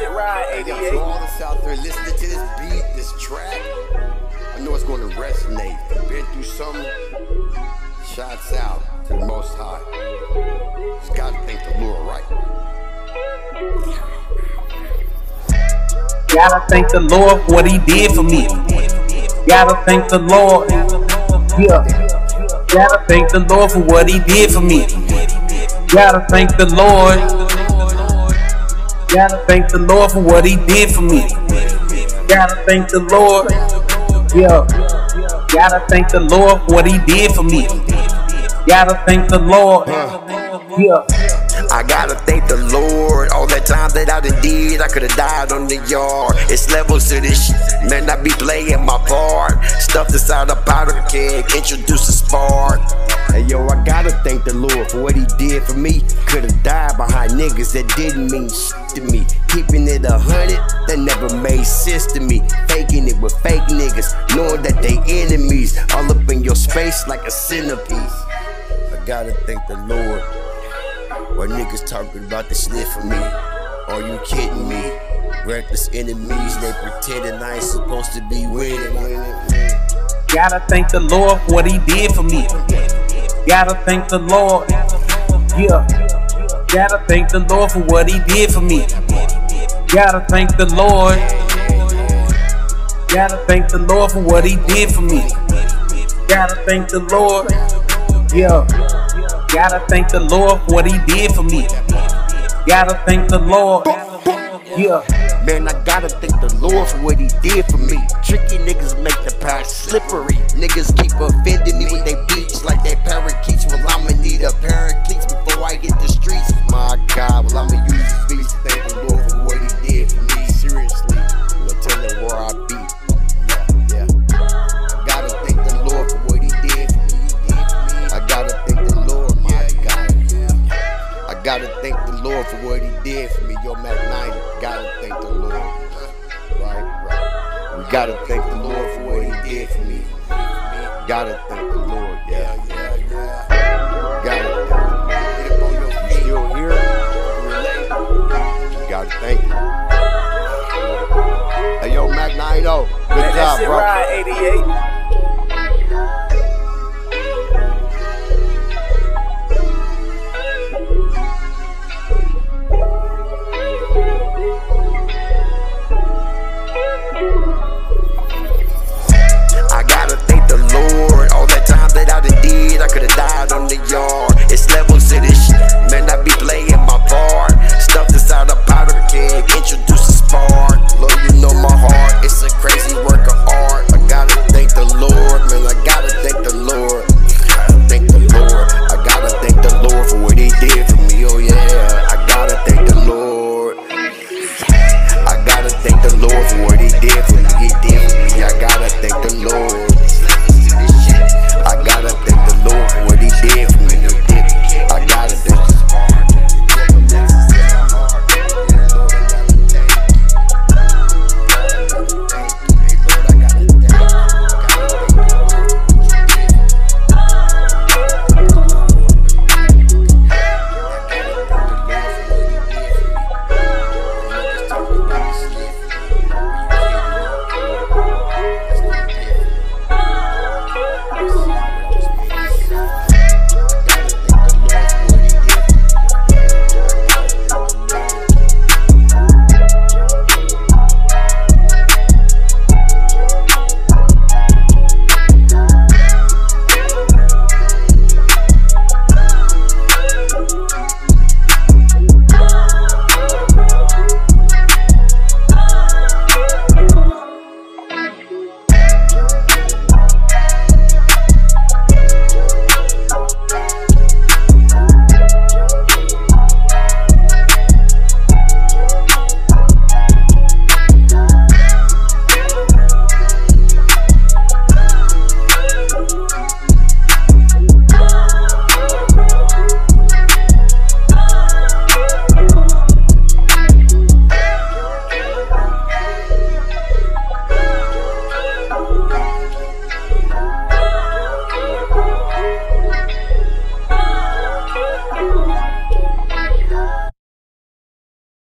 shit ride 88. all that's out there listening to this beat, this track, I know it's going to resonate. I've been through some. Shots out to the Most High. Just got to thank the Lord, right? Gotta thank the Lord for what He did for me. Gotta thank the Lord. Yeah. Gotta thank the Lord for what He did for me. Gotta thank the Lord. Gotta thank the Lord for what He did for me. Gotta thank the Lord. Yeah. Gotta thank the Lord for what He did for me. Gotta thank the Lord. Yeah. I gotta thank the Lord. All that time that I done did, I could've died on the yard. It's levels to this shit. Man, I be playing my part. Stuffed inside a powder keg, introduce a spark. Hey yo, I gotta thank the Lord for what he did for me. Could've died behind niggas that didn't mean shit to me. Keeping it a hundred, that never made sense to me. Faking it with fake niggas, knowing that they enemies. All up in your space like a centipede. I gotta thank the Lord. Why niggas talking about the slip for me? Are you kidding me? Reckless enemies, they pretending I ain't supposed to be winning. Gotta thank the Lord for what He did for me. Gotta thank the Lord. Yeah. Gotta thank the Lord for what He did for me. Gotta thank the Lord. Gotta thank the Lord for what He did for me. Gotta thank the Lord. Yeah. Gotta thank the Lord for what He did for me. Gotta thank the Lord. Yeah. Man, I gotta thank the Lord for what he did for me. Tricky niggas make the path slippery. Niggas keep offending me when they beats like they parakeets. Well, I'ma need a paracletes before gotta thank the Lord for what he did for me. Gotta thank the Lord,